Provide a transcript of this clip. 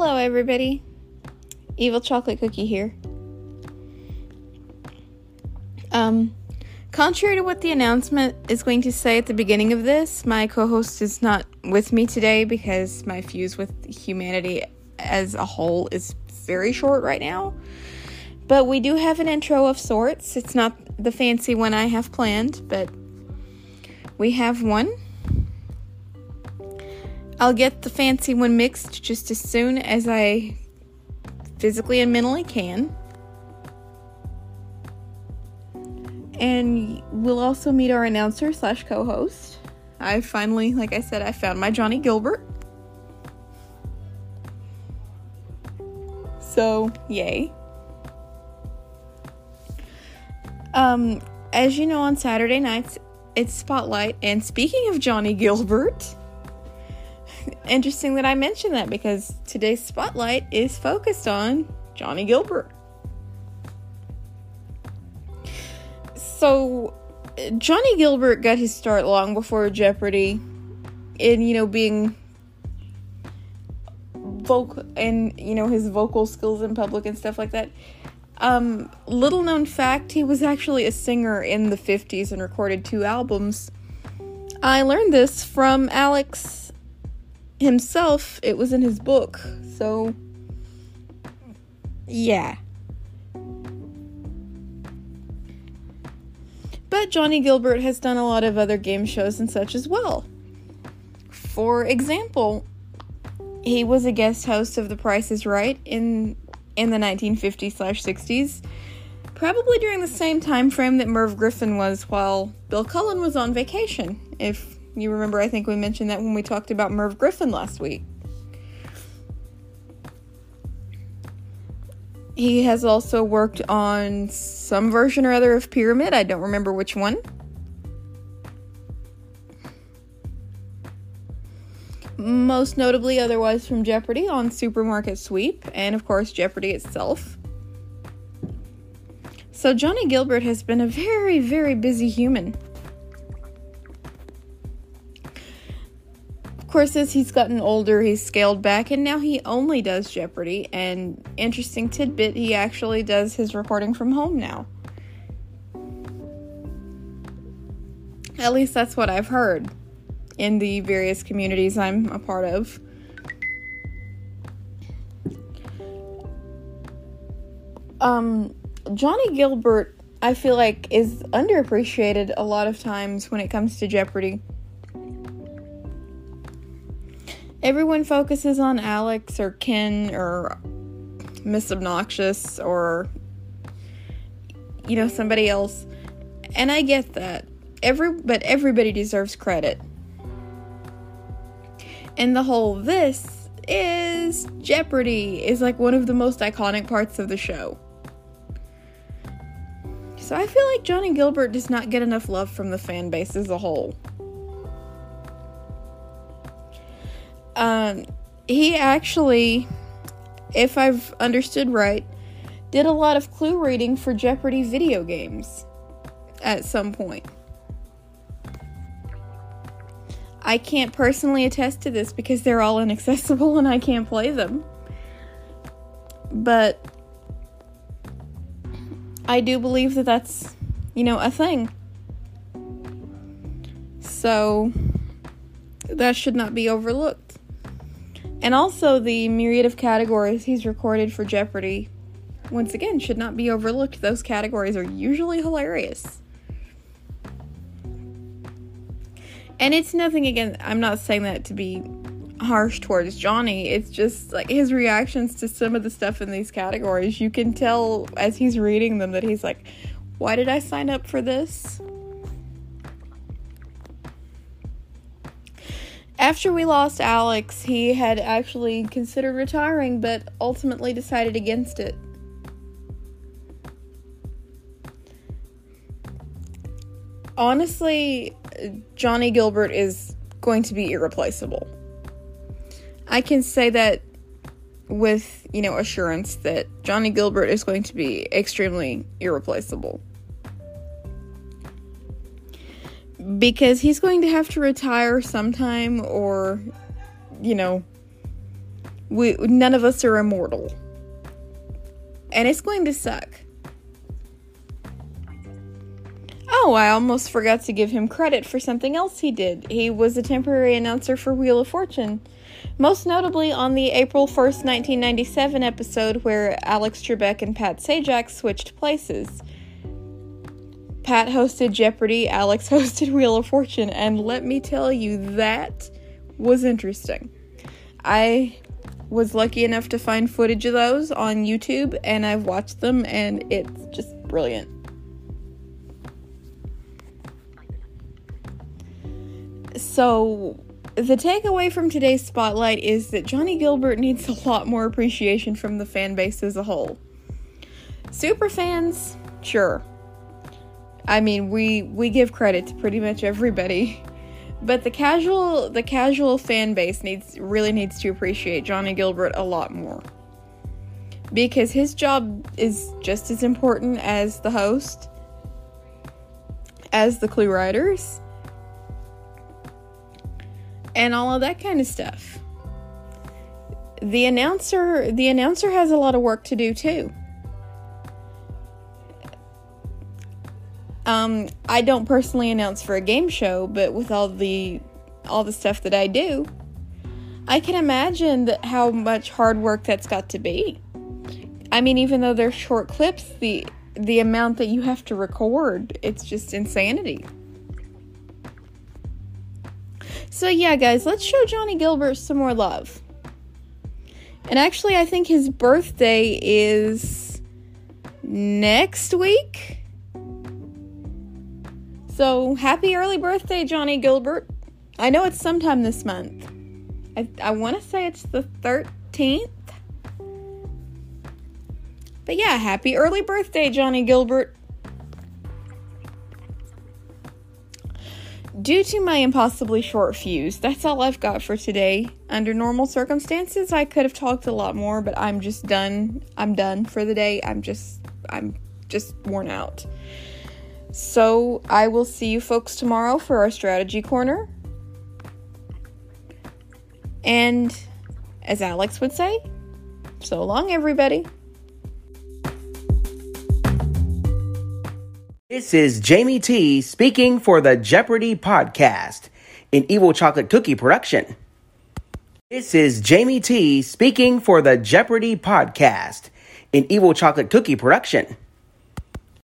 Hello, everybody. Evil Chocolate Cookie here. Um, contrary to what the announcement is going to say at the beginning of this, my co host is not with me today because my fuse with humanity as a whole is very short right now. But we do have an intro of sorts. It's not the fancy one I have planned, but we have one. I'll get the fancy one mixed just as soon as I physically and mentally can. And we'll also meet our announcer slash co host. I finally, like I said, I found my Johnny Gilbert. So, yay. Um, as you know, on Saturday nights, it's Spotlight. And speaking of Johnny Gilbert, interesting that I mentioned that because today's spotlight is focused on Johnny Gilbert. So, Johnny Gilbert got his start long before Jeopardy in, you know, being vocal and, you know, his vocal skills in public and stuff like that. Um, little known fact, he was actually a singer in the 50s and recorded two albums. I learned this from Alex himself, it was in his book. So, yeah. But Johnny Gilbert has done a lot of other game shows and such as well. For example, he was a guest host of The Price is Right in in the 1950s 60s, probably during the same time frame that Merv Griffin was while Bill Cullen was on vacation, if you remember, I think we mentioned that when we talked about Merv Griffin last week. He has also worked on some version or other of Pyramid. I don't remember which one. Most notably, otherwise, from Jeopardy on Supermarket Sweep, and of course, Jeopardy itself. So, Johnny Gilbert has been a very, very busy human. Of course, as he's gotten older, he's scaled back and now he only does Jeopardy. And interesting tidbit, he actually does his recording from home now. At least that's what I've heard in the various communities I'm a part of. Um, Johnny Gilbert, I feel like, is underappreciated a lot of times when it comes to Jeopardy. Everyone focuses on Alex or Ken or Miss Obnoxious or you know somebody else. And I get that. Every but everybody deserves credit. And the whole this is Jeopardy is like one of the most iconic parts of the show. So I feel like Johnny Gilbert does not get enough love from the fan base as a whole. Um, he actually, if I've understood right, did a lot of clue reading for Jeopardy video games at some point. I can't personally attest to this because they're all inaccessible and I can't play them. But I do believe that that's, you know, a thing. So that should not be overlooked. And also, the myriad of categories he's recorded for Jeopardy, once again, should not be overlooked. Those categories are usually hilarious. And it's nothing again, I'm not saying that to be harsh towards Johnny. It's just like his reactions to some of the stuff in these categories. You can tell as he's reading them that he's like, why did I sign up for this? After we lost Alex, he had actually considered retiring, but ultimately decided against it. Honestly, Johnny Gilbert is going to be irreplaceable. I can say that with, you know, assurance that Johnny Gilbert is going to be extremely irreplaceable. Because he's going to have to retire sometime or you know we none of us are immortal. And it's going to suck. Oh i almost forgot to give him credit for something else he did. He was a temporary announcer for wheel of fortune most notably on the april 1st 1997 episode where alex trebek and pat sajak switched places Pat hosted Jeopardy, Alex hosted Wheel of Fortune, and let me tell you, that was interesting. I was lucky enough to find footage of those on YouTube, and I've watched them, and it's just brilliant. So, the takeaway from today's spotlight is that Johnny Gilbert needs a lot more appreciation from the fan base as a whole. Super fans, sure. I mean, we we give credit to pretty much everybody. But the casual the casual fan base needs really needs to appreciate Johnny Gilbert a lot more. Because his job is just as important as the host, as the clue writers, and all of that kind of stuff. The announcer the announcer has a lot of work to do too. Um, I don't personally announce for a game show, but with all the all the stuff that I do, I can imagine that how much hard work that's got to be. I mean, even though they're short clips, the the amount that you have to record, it's just insanity. So yeah, guys, let's show Johnny Gilbert some more love. And actually, I think his birthday is next week. So, happy early birthday, Johnny Gilbert. I know it's sometime this month. I, I want to say it's the 13th. But yeah, happy early birthday, Johnny Gilbert. Due to my impossibly short fuse, that's all I've got for today. Under normal circumstances, I could have talked a lot more, but I'm just done. I'm done for the day. I'm just I'm just worn out. So I will see you folks tomorrow for our strategy corner. And as Alex would say, so long, everybody. This is Jamie T speaking for the Jeopardy podcast, an evil chocolate cookie production. This is Jamie T speaking for the Jeopardy podcast, an evil chocolate cookie production.